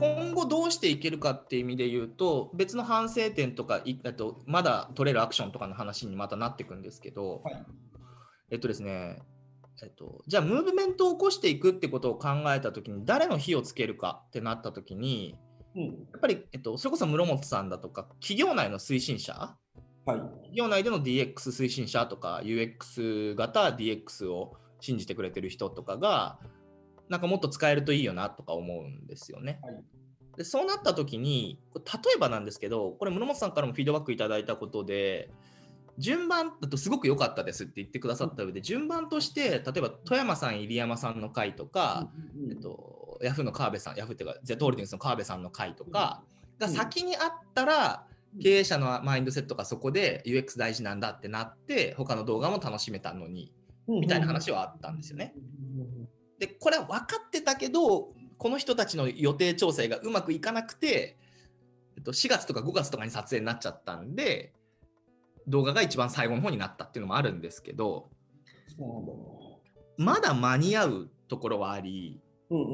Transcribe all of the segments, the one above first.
今後どうしていけるかっていう意味で言うと別の反省点とかいあとまだ取れるアクションとかの話にまたなっていくんですけど、はいえっとですねえっと、じゃあムーブメントを起こしていくってことを考えた時に誰の火をつけるかってなった時にうん。やっぱり、えっと、それこそ室本さんだとか企業内の推進者はい。企業内での DX 推進者とか UX 型 DX を信じてくれてる人とかがなんかもっと使えるといいよなとか思うんですよね。はい。でそうなった時に例えばなんですけどこれ室本さんからもフィードバックいただいたことで順番だとすごく良かったですって言ってくださった上で順番として例えば富山さん入山さんの回とか、うんえっと、ヤフーの川辺さんヤフーっていうか Z ホールディングスの川辺さんの回とかが先にあったらうん。経営者のマインドセットがそこで UX 大事なんだってなって他の動画も楽しめたのにみたいな話はあったんですよね。でこれは分かってたけどこの人たちの予定調整がうまくいかなくて、えっと、4月とか5月とかに撮影になっちゃったんで動画が一番最後の方になったっていうのもあるんですけど。まだ間に合うところはありうんうん。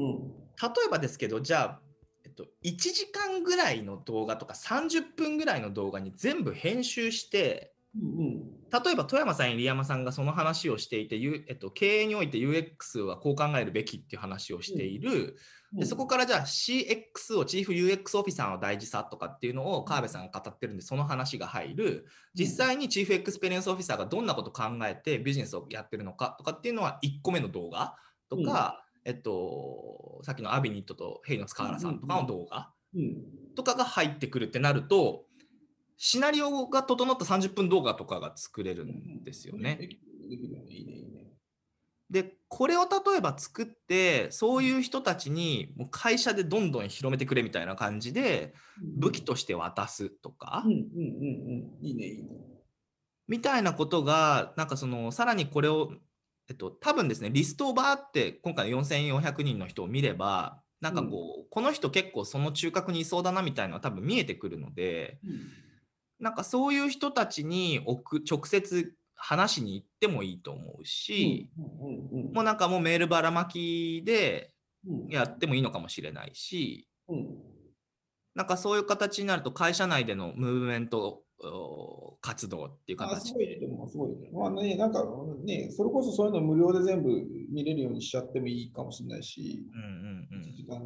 例えばですけどじゃあ、えっと、1時間ぐらいの動画とか30分ぐらいの動画に全部編集してうん例えば富山さん入山さんがその話をしていて、ゆえっと、経営において UX はこう考えるべきっていう話をしている、うん。でそこからじゃあ CX をチーフ UX オフィサーの大事さとかっていうのを川辺さんが語ってるんでその話が入る。実際に chief experience officer がどんなこと考えてビジネスをやってるのかとかっていうのは1個目の動画とか、えっと、さっきのアビニットとヘイの塚原さんとかの動画うん。とかが入ってくるってなるとシナリオが整った30分動画とかが作れるんですよね。できできるよね。いいね、いいね。でこれを例えば作ってそういう人たちにもう会社でどんどん広めてくれみたいな感じで武器として渡すとか、うんうんうんうん。いいね、いいね。みたいなことがなんかそのさらにこれを、えっと、多分ですねリストをバーって今回4400人の人を見ればなんかこう、この人結構その中核にいそうだなみたいなのは多分見えてくるのでなんかそういう人たちに送直接話しに行ってもいいと思うし、うんうんうんもうなんかもうメールばらまきでうん。やってもいいのかもしれないしうん。なんかそういう形になると会社内でのムーブメントお活動っていうあす形ごいいいと思う、すごいいいと思う。まあね、なんかね、それこそそういうの無料で全部見れるようにしちゃってもいいかもしれないし、うんうんうん1時間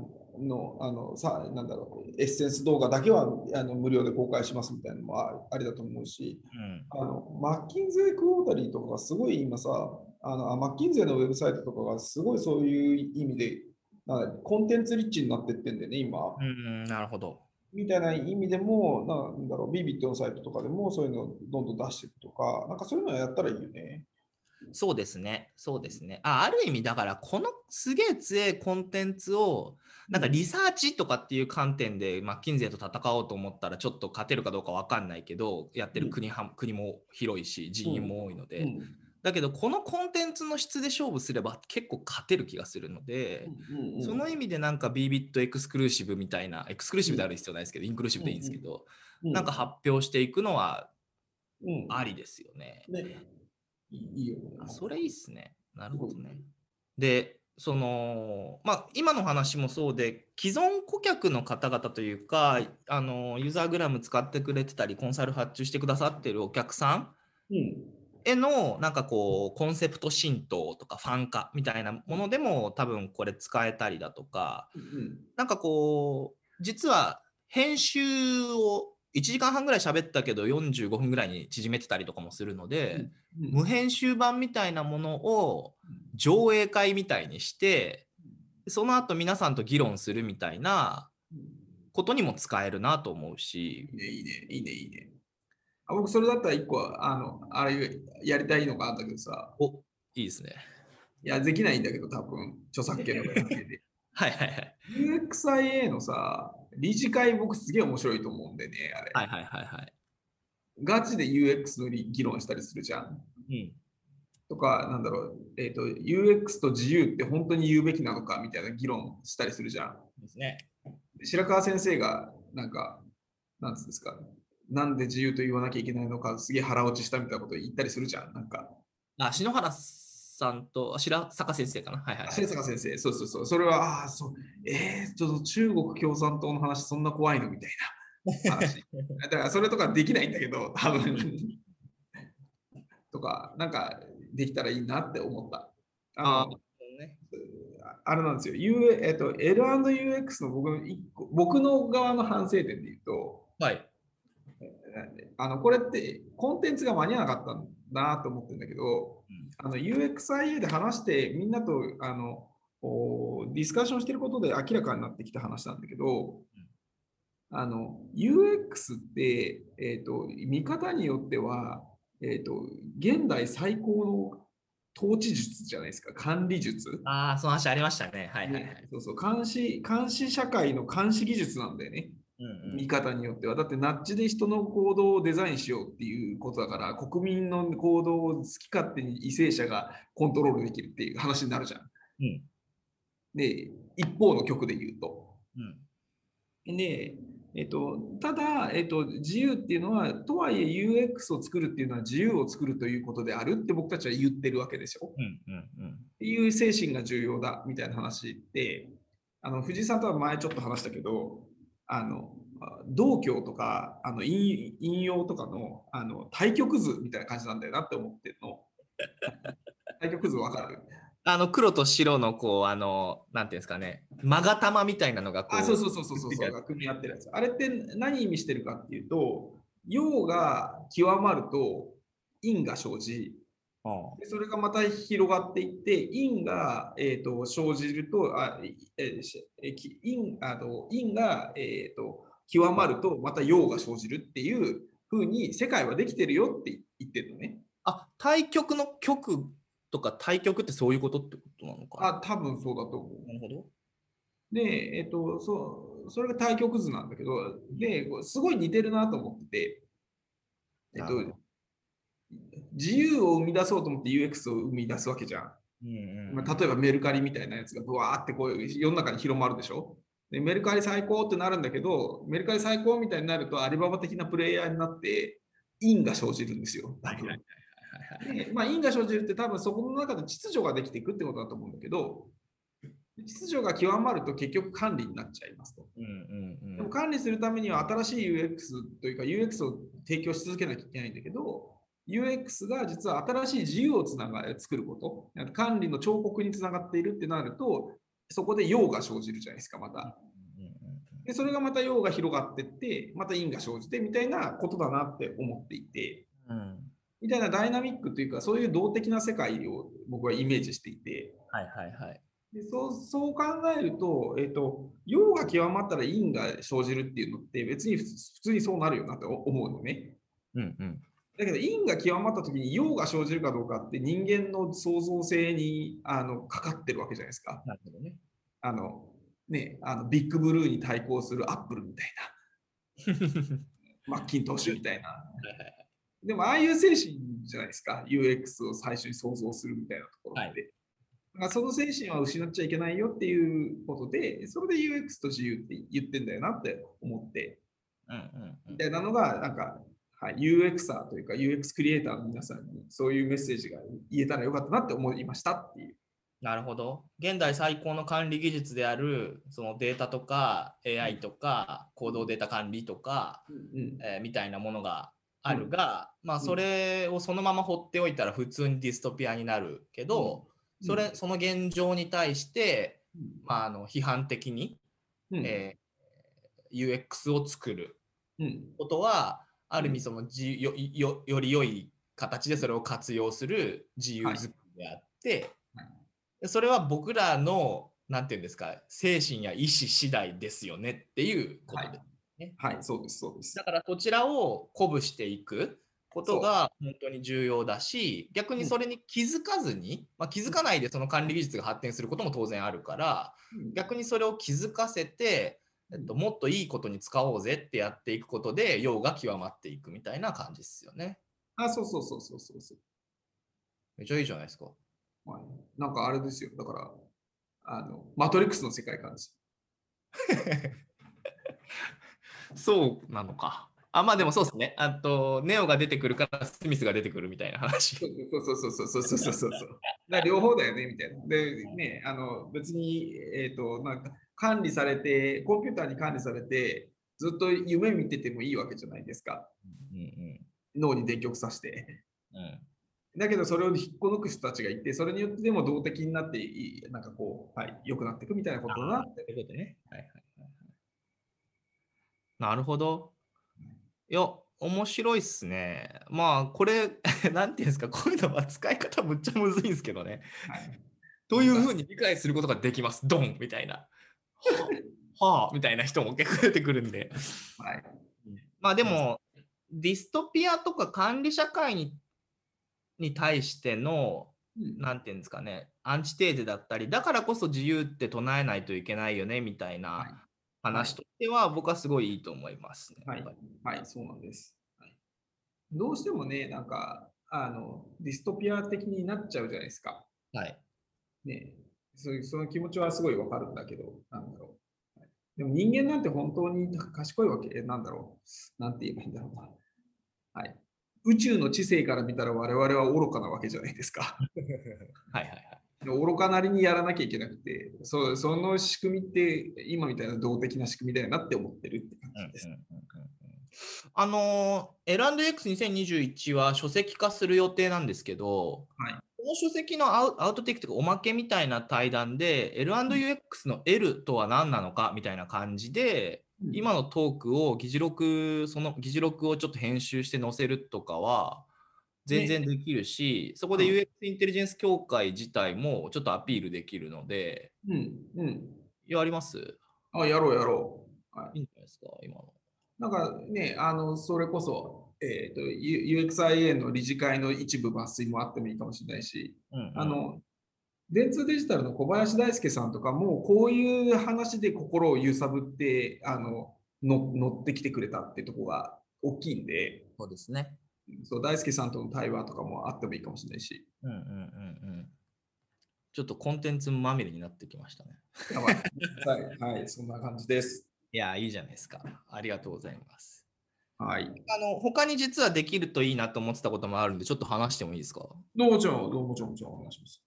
の、あの、さ、なんだろう、エッセンス動画だけはあの無料で公開しますみたいなのもあありだと思うし、うんあの、マッキンゼークォータリーとかがすごい今さ、あの、あマッキンゼーのウェブサイトとかがすごいそういう意味で、コンテンツリッチになってってんでね、今。うんうんなるほど。みたいな意味でも、なんだろう、ビビットのサイトとかでもそういうのをどんどん出していくとか、なんかそういうのやったらいいよね。そうですね。そうですね。あある意味だからこのすげえ強いコンテンツをなんかリサーチとかっていう観点でマッキンゼーと戦おうと思ったらちょっと勝てるかどうかわかんないけどやってる国は、国も広いし人員も多いので、うんだけどこのコンテンツの質で勝負すれば結構勝てる気がするので、うんうんその意味でなんか b ビットエクスクルーシブみたいなエクスクルーシブである必要ないですけど、インクルーシブでいいんですけど、うんなんか発表していくのはうん。ありですよね。ね、いいいいよそれいいっすね。なるほどね。で、その、まあ、今の話もそうで、既存顧客の方々というか、あの、ユーザーグラム使ってくれてたり、コンサル発注してくださってるお客さんうんへの、なんかこう、コンセプト浸透とかファン化みたいなものでも多分これ使えたりだとか、うんなんかこう、実は編集を1時間半ぐらい喋ったけど45分ぐらいに縮めてたりとかもするので、うん無編集版みたいなものを上映会みたいにしてその後皆さんと議論するみたいなことにも使えるなと思うし。いいね、いいね、いいね、いいね。あ僕、それだったら一個、あの、あれやりたいのがあったけどさ、おいいですねいや、できないんだけど、多分、著作権の関係で。はいはいはい UXIA のさ、理事会、僕すげえ面白いと思うんでね、あれ。はいはいはいはいガチで UX の議論したりするじゃん。うんとか、なんだろう、えっ、と、UX と自由って本当に言うべきなのかみたいな議論したりするじゃん。ですね白川先生が、なんか、なんつうんですか、なんで自由と言わなきゃいけないのか、すげえ腹落ちしたみたいなこと言ったりするじゃん。なんか、あ篠原さんと白坂先生かな。はいはい、はい。白坂先生、そうそうそう。それは、ああ、そう、えー、ちょっと中国共産党の話、そんな怖いの？みたいな話。だから、それとかできないんだけど、多分とか、なんか、できたらいいなって思った。あのあれなんですよ、U えっと、L&UX の僕の僕の側の反省点で言うと、はい、あのこれってコンテンツが間に合わなかったんだなと思ってるんだけど、うん、あの UXIA で話してみんなとあのディスカッションしてることで明らかになってきた話なんだけど、うん、あの UX って、えーと、見方によっては、えーと現代最高の統治術じゃないですか、管理術。ああ、その話ありましたね。はいはいはい。そうそう監視、監視社会の監視技術なんだよね。見方によっては。だって、ナッジで人の行動をデザインしようっていうことだから、国民の行動を好き勝手に為政者がコントロールできるっていう話になるじゃん。うん、で、一方の曲で言うと。うん、で、えっと、ただ、えっと、自由っていうのは、とはいえ UX を作るっていうのは自由を作るということであるって僕たちは言ってるわけですよ。うんうんうん、っていう精神が重要だみたいな話で、あの藤井さんとは前ちょっと話したけど、あの道教とかあの引用とかのあの対極図みたいな感じなんだよなって思ってるの。対極図わかる？あの黒と白のこう、あの、なんていうんですかね、勾玉みたいなのがこう。あ、そうそうそうそうそうそう、組み合ってるやつ。あれって何意味してるかっていうと、陽が極まると陰が生じ、でそれがまた広がっていって、陰が、えーと、生じると、あえー、陰あの陰が、えーと、極まると、また陽が生じるっていうふうに世界はできてるよって言ってるのね。あ、対極の極とか対局ってそういうことってことなのかあ、多分そうだと思う。なるほど。で、えっと、そう、それが対局図なんだけど、で、すごい似てるなと思ってて、えっと、自由を生み出そうと思って UX を生み出すわけじゃん。うんうんまあ、例えばメルカリみたいなやつがブワーってこう世の中に広まるでしょ？でメルカリ最高ってなるんだけど、メルカリ最高みたいになるとアリババ的なプレイヤーになって、因が生じるんですよ。はいはいで、まあ、因が生じるって多分そこの中で秩序ができていくってことだと思うんだけど、秩序が極まると結局管理になっちゃいますと。うんうんうん、でも管理するためには新しい UX というか UX を提供し続けなきゃいけないんだけど、UX が実は新しい自由をつなが作ること、管理の彫刻につながっているってなると、そこで用が生じるじゃないですか、また。でそれがまた用が広がっていって、また因が生じてみたいなことだなって思っていて、うんみたいなダイナミックというか、そういう動的な世界を僕はイメージしていて、はいはいはい。でそうそう考えると、えっ、ー、と、陽が極まったら陰が生じるっていうのって別に普通にそうなるよなって思うのね。うんうん。だけど陰が極まった時に陽が生じるかどうかって人間の創造性にあのかかってるわけじゃないですか。なるほどね。あの、ね、あのビッグブルーに対抗するアップルみたいな。マッキントッシュみたいな。でも、ああいう精神じゃないですか、UX を最初に想像するみたいなところで。はい、その精神は失っちゃいけないよっていうことで、それで UX と自由って言ってんだよなって思って、みたいなのが、なんか、はい、UXer というか UX クリエイターの皆さんにそういうメッセージが言えたらよかったなって思いましたっていう。なるほど。現代最高の管理技術であるそのデータとか AI とか行動データ管理とか、うんうん、えー、みたいなものがあるが、まあそれをそのまま放っておいたら普通にディストピアになるけど、それその現状に対して、まあ、あの批判的に、えー、UX を作ることは、ある意味そのじよよより良い形でそれを活用する自由作りであって、それは僕らの何て言うんですか精神や意思次第ですよねっていうことで。ね。はい、そうです、そうです。だからこちらを鼓舞していくことが本当に重要だし、逆にそれに気づかずに、まあ、気づかないでその管理技術が発展することも当然あるから、逆にそれを気づかせて、えっと、もっといいことに使おうぜってやっていくことで、用が極まっていくみたいな感じですよね。あ、そうそうそうそうそうそう。めちゃいいじゃないですか。はい、なんかあれですよ。だから、あの、マトリックスの世界観です。そうなのか。あ、まあでもそうですね。あと、ネオが出てくるからスミスが出てくるみたいな話。そうそうそうそうそうそうそうそうそう。だ両方だよね、みたいな。で、ね、あの、別に、えっ、ー、と、なんか、管理されて、コンピューターに管理されて、ずっと夢見ててもいいわけじゃないですか。うんうん、脳に電極さして。うんだけどそれを引っこ抜く人たちがいて、それによってでも動的になっていい、なんかこう、はい、良くなっていくみたいなことだなって。ことね。はいはいはい。なるほど。いや、面白いっすね。まあ、これ、なんていうんですか、こういうのは使い方むっちゃむずいんですけどね。はい、というふうに理解することができます。ドンみたいな。はあ、みたいな人も結構出てくるんで。はい、まあでも、ディストピアとか管理社会にに対しての、なんていうんですかね、アンチテーゼだったり、だからこそ自由って唱えないといけないよねみたいな話としては、僕はすごいいいと思いますね。はい、はい、そうなんです。はい、どうしてもね、なんか、あの、ディストピア的になっちゃうじゃないですか。はい。ねそういうその気持ちはすごいわかるんだけど、なんだろう。はい、でも人間なんて本当に賢いわけなんだろう。なんて言えばいいんだろうな。はい。宇宙の知性から見たら我々は愚かなわけじゃないですか。はいはいはい。愚かなりにやらなきゃいけなくて、そその仕組みって今みたいな動的な仕組みだよなって思ってるって感じです。うんうんうんあの、L&X2021 は書籍化する予定なんですけど、はい、この書籍のアウトテイクというかおまけみたいな対談で L&UX の L とは何なのかみたいな感じで、今のトークを議事録その議事録をちょっと編集して載せるとかは全然できるし、ね、そこで UX インテリジェンス協会自体もちょっとアピールできるので、うんうん、やります？あやろうやろう、はい。いいんじゃないですか、今の。なんかね、あのそれこそ、えーと、UXIA の理事会の一部抜粋もあってもいいかもしれないし、うんうん、あの電通デジタルの小林大輔さんとかも、こういう話で心を揺さぶって、あの、の乗ってきてくれたってところが大きいんで、そうですね。そう大輔さんとの対話とかもあってもいいかもしれないし。うんうんうんうん。ちょっとコンテンツまみれになってきましたね。はい、はい、そんな感じです。いや、いいじゃないですか。ありがとうございます。はい。あの、他に実はできるといいなと思ってたこともあるんで、ちょっと話してもいいですか？どうもちろん、どうもちろん、もちろんお願いします。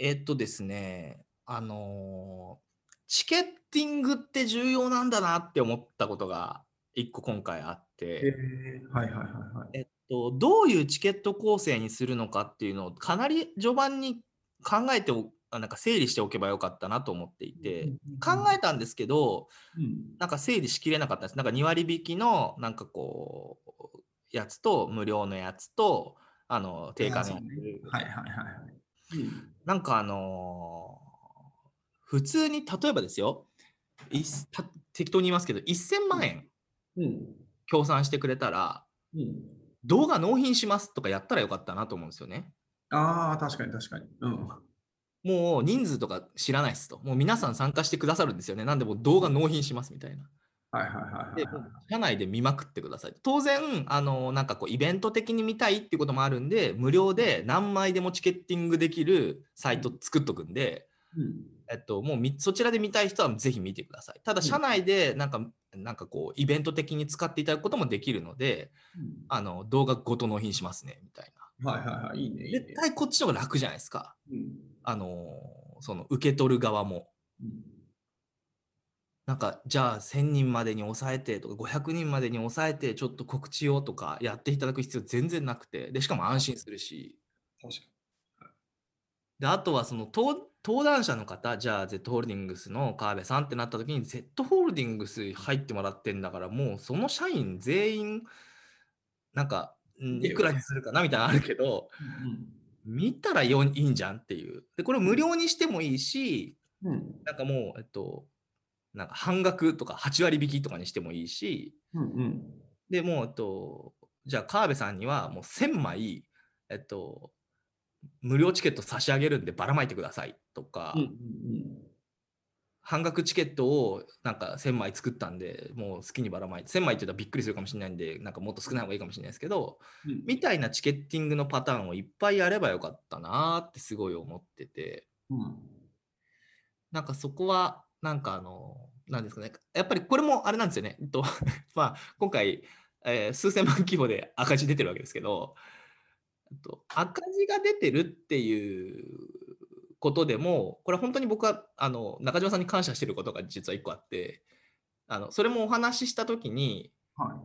えっとですね、あのー、チケッティングって重要なんだなって思ったことが一個今回あって、はいはいはいはい。えっと、どういうチケット構成にするのかっていうのをかなり序盤に考えておなんか整理しておけばよかったなと思っていて、考えたんですけど、なんか整理しきれなかったです。なんか2割引きのなんかこうやつと無料のやつとあの定価のやつ。はいはいはいはい。なんかあのー、普通に例えばですよ適当に言いますけど1000万円協賛してくれたら、うん、動画納品しますとかやったらよかったなと思うんですよね。ああ確かに確かに。うん、もう人数とか知らないですと。もう皆さん参加してくださるんですよね。なんでも動画納品しますみたいな。はいはいはい、で社内で見まくってください。当然、あのなんかこうイベント的に見たいっていうこともあるんで、無料で何枚でもチケッティングできるサイト作っとくんで、うん、えっと、もうそちらで見たい人はぜひ見てください。ただ、社内でなんか、なんかこう、イベント的に使っていただくこともできるので、うん、あの動画ごと納品しますね、みたいな。はいはいはい、いいね。いいね絶対こっちの方が楽じゃないですか。うん、あの、その受け取る側も。うんなんかじゃあ1000人までに抑えてとか500人までに抑えてちょっと告知をとかやっていただく必要全然なくて。でしかも安心するし。確かに。であとはその登壇者の方じゃあ Z ホールディングスの川辺さんってなった時に Z ホールディングス入ってもらってんだからもうその社員全員なんかいくらにするかなみたいなのあるけど、うん、見たらいいんじゃんっていう。でこれ無料にしてもいいし、うん、なんかもうえっとなんか半額とか8割引きとかにしてもいいし、うんうん、でもう、えっと、じゃあ川辺さんにはもう1000枚、えっと、無料チケット差し上げるんでばらまいてくださいとか、うんうんうん、半額チケットをなんか1000枚作ったんでもう好きにばらまいて1000枚って言ったらびっくりするかもしれないんでなんかもっと少ない方がいいかもしれないですけど、うん、みたいなチケッティングのパターンをいっぱいやればよかったなってすごい思ってて、うん、なんかそこはなんかあの、なんですかね、やっぱりこれもあれなんですよね。と まあ、今回、えー数千万規模で赤字出てるわけですけど、えっと赤字が出てるっていうことでも、これ本当に僕はあの中島さんに感謝してることが実は1個あって、あのそれもお話ししたときに、は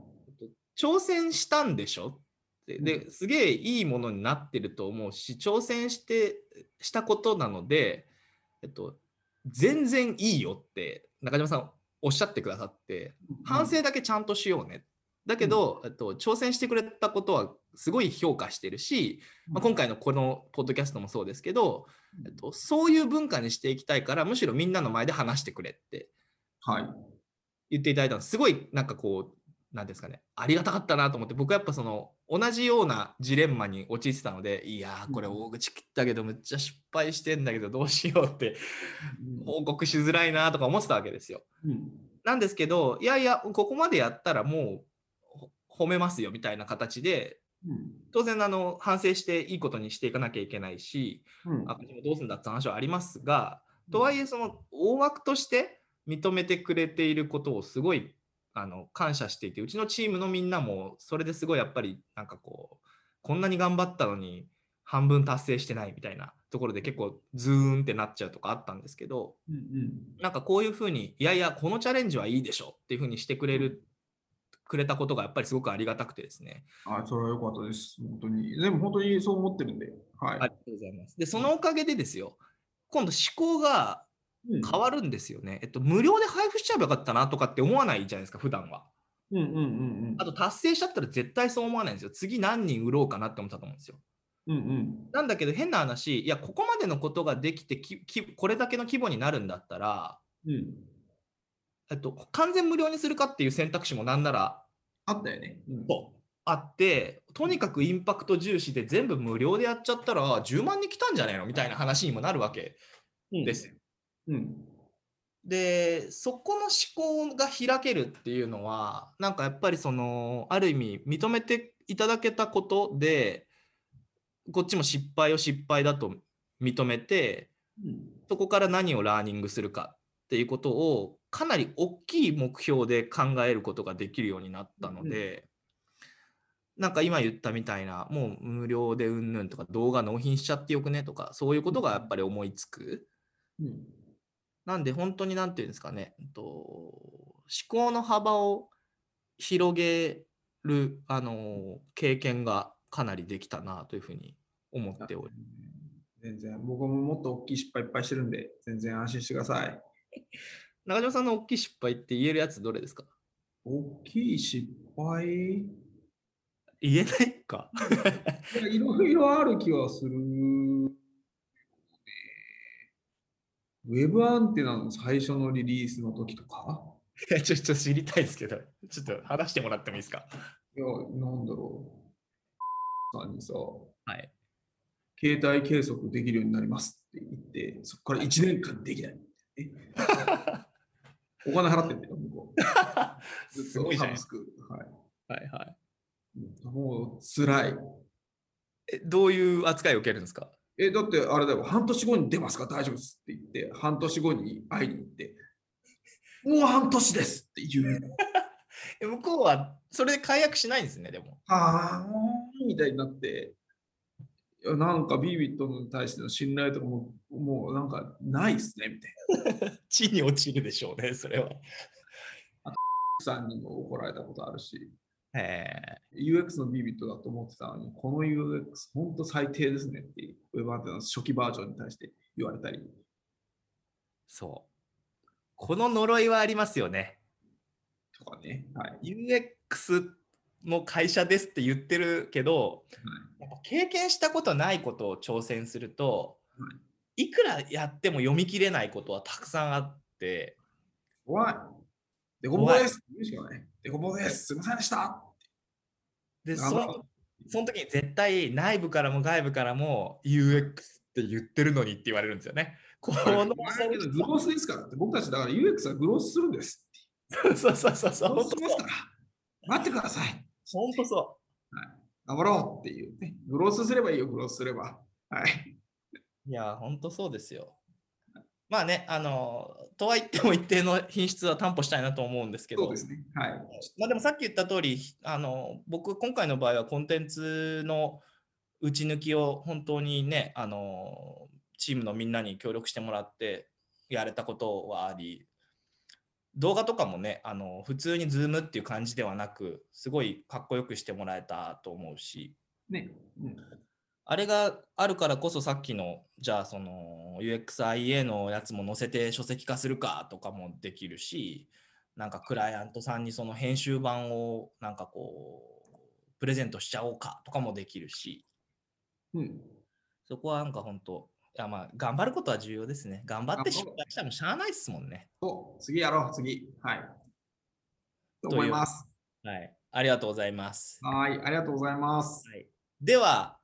挑戦したんでしょってうですげえいいものになってると思うし挑戦してしたことなので、えっと、全然いいよって中島さんおっしゃってくださってい。反省だけちゃんとしようね。だけど、えっと、挑戦してくれたことはすごい評価してるし、まあ、今回のこのポッドキャストもそうですけど、えっと、そういう文化にしていきたいからむしろみんなの前で話してくれってはい。言っていただいたの。すごいなんかこうなんですかねありがたかったなと思って僕はやっぱその同じようなジレンマに陥ってたのでいやーこれ大口切ったけどむっちゃ失敗してんだけどどうしようって報告しづらいなとか思ってたわけですよ。うん。なんですけどいやいやここまでやったらもうほ褒めますよみたいな形でうん当然あの反省していいことにしていかなきゃいけないしうん。赤字もどうするんだって話はありますがとはいえその大枠として認めてくれていることをすごいあの感謝していてうちのチームのみんなもそれですごいやっぱりなんかこうこんなに頑張ったのに半分達成してないみたいなところで結構ズーンってなっちゃうとかあったんですけどうんうん。なんかこういうふうにいやいやこのチャレンジはいいでしょっていうふうにしてくれるくれたことがやっぱりすごくありがたくてですねあ、それは良かったです。本当に。でも本当にそう思ってるんで。はい。ありがとうございますでそのおかげでですよ今度思考がうん変わるんですよね。えっと、無料で配布しちゃえばよかったなとかって思わないじゃないですか、普段は。うんうんうんあと、達成しちゃったら絶対そう思わないんですよ。次何人売ろうかなって思ったと思うんですよ。うん。うんなんだけど、変な話、いや、ここまでのことができてきき、これだけの規模になるんだったら、うん。うん。えっと、完全無料にするかっていう選択肢もなんならあったよね。うんあって、とにかくインパクト重視で全部無料でやっちゃったら、10万人来たんじゃないのみたいな話にもなるわけですよ。うん。でそこの思考が開けるっていうのはなんかやっぱりそのある意味認めていただけたことでこっちも失敗を失敗だと認めてうん。そこから何をラーニングするかっていうことをかなり大きい目標で考えることができるようになったので、なんか今言ったみたいなもう無料でうんぬんとか動画納品しちゃってよくねとかそういうことがやっぱり思いつく。うん。なんで本当になんていうんですかね、うんと思考の幅を広げる、あの経験がかなりできたなというふうに思っており全然、僕ももっと大きい失敗いっぱいしてるんで、全然安心してください。中島さんの大きい失敗って言えるやつどれですか？大きい失敗？い言えないか やいろいろある気はする。ウェブアンテナの最初のリリースの時とか？い やちょっと知りたいですけど、ちょっと話してもらってもいいですか？いや、なんだろう。さんにさ、はい。携帯計測できるようになりますって言って、そこから1年間できない。え？お金払ってんだよ、向こう。すごいじゃないサブスク。はい。はいはい。うんもう辛い。えどういう扱いを受けるんですか？え、だってあれだよ、半年後に出ますか？大丈夫ですって言って、半年後に会いに行って、もう半年ですって言う。え向こうはそれで解約しないんですね、でも。はあ、みたいになって、いやなんかビビットに対しての信頼とかも、もうなんかないっすね、みたいな。地に落ちるでしょうね、それは。さんにも怒られたことあるし、へ UX のビビットだと思ってたのに、この UX 本当最低ですねって、ウェブアンテナの初期バージョンに対して言われたり、そう。この呪いはありますよね。とかね。はい。UX の会社ですって言ってるけど、やっぱ経験したことないことを挑戦すると、いくらやっても読み切れないことはたくさんあって、怖い。デコボコです。デコボコです。すいませんでした。でそのその時に絶対内部からも外部からも UX って言ってるのにって言われるんですよね。このグロースですから僕たちだから UX はグロースするんです。そうそうそうそう。待ってください。本当そ頑張ろうっていうね。グロースすればいいよ、グロースすれば。はい。う。いや、本当そうですよ。まあね、あの、とはいっても一定の品質は担保したいなと思うんですけど、そうですね。はい。まあ、でもさっき言った通り、あの僕、今回の場合はコンテンツの打ち抜きを本当にね、あのチームのみんなに協力してもらってやれたことはあり、動画とかもね、あの普通にズームっていう感じではなく、すごいかっこよくしてもらえたと思うし、ね。うんあれがあるからこそさっきの、じゃあその UXIA のやつも載せて書籍化するかとかもできるし、なんかクライアントさんにその編集版をなんかこう、プレゼントしちゃおうかとかもできるし、うん。そこはなんか本当、いやまあ頑張ることは重要ですね。頑張って失敗したらもしゃあないっすもんね。そう、次やろう、次。はい。と思います。はい。ありがとうございます。はい、ありがとうございます。はい、では、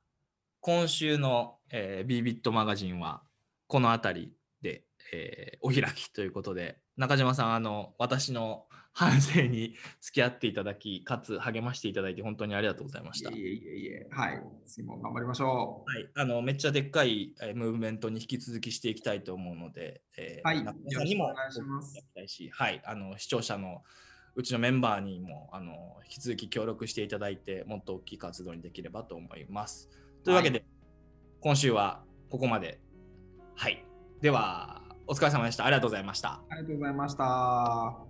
今週の、えー、b ビットマガジンはこの辺りで、えーお開きということで、中島さん、あの私の反省に付き合っていただき、かつ励ましていただいて、本当にありがとうございました。いえいえいえ。はい。次も頑張りましょはい、あのめっちゃでっかい、えームーブメントに引き続きしていきたいと思うので、えーはい中島さんにもお願いしますはい、あの視聴者のうちのメンバーにもあの引き続き協力していただいて、もっと大きい活動にできればと思います。というわけで、今週はここまで。はい。では、お疲れ様でした。ありがとうございました。う。ありがとうございました。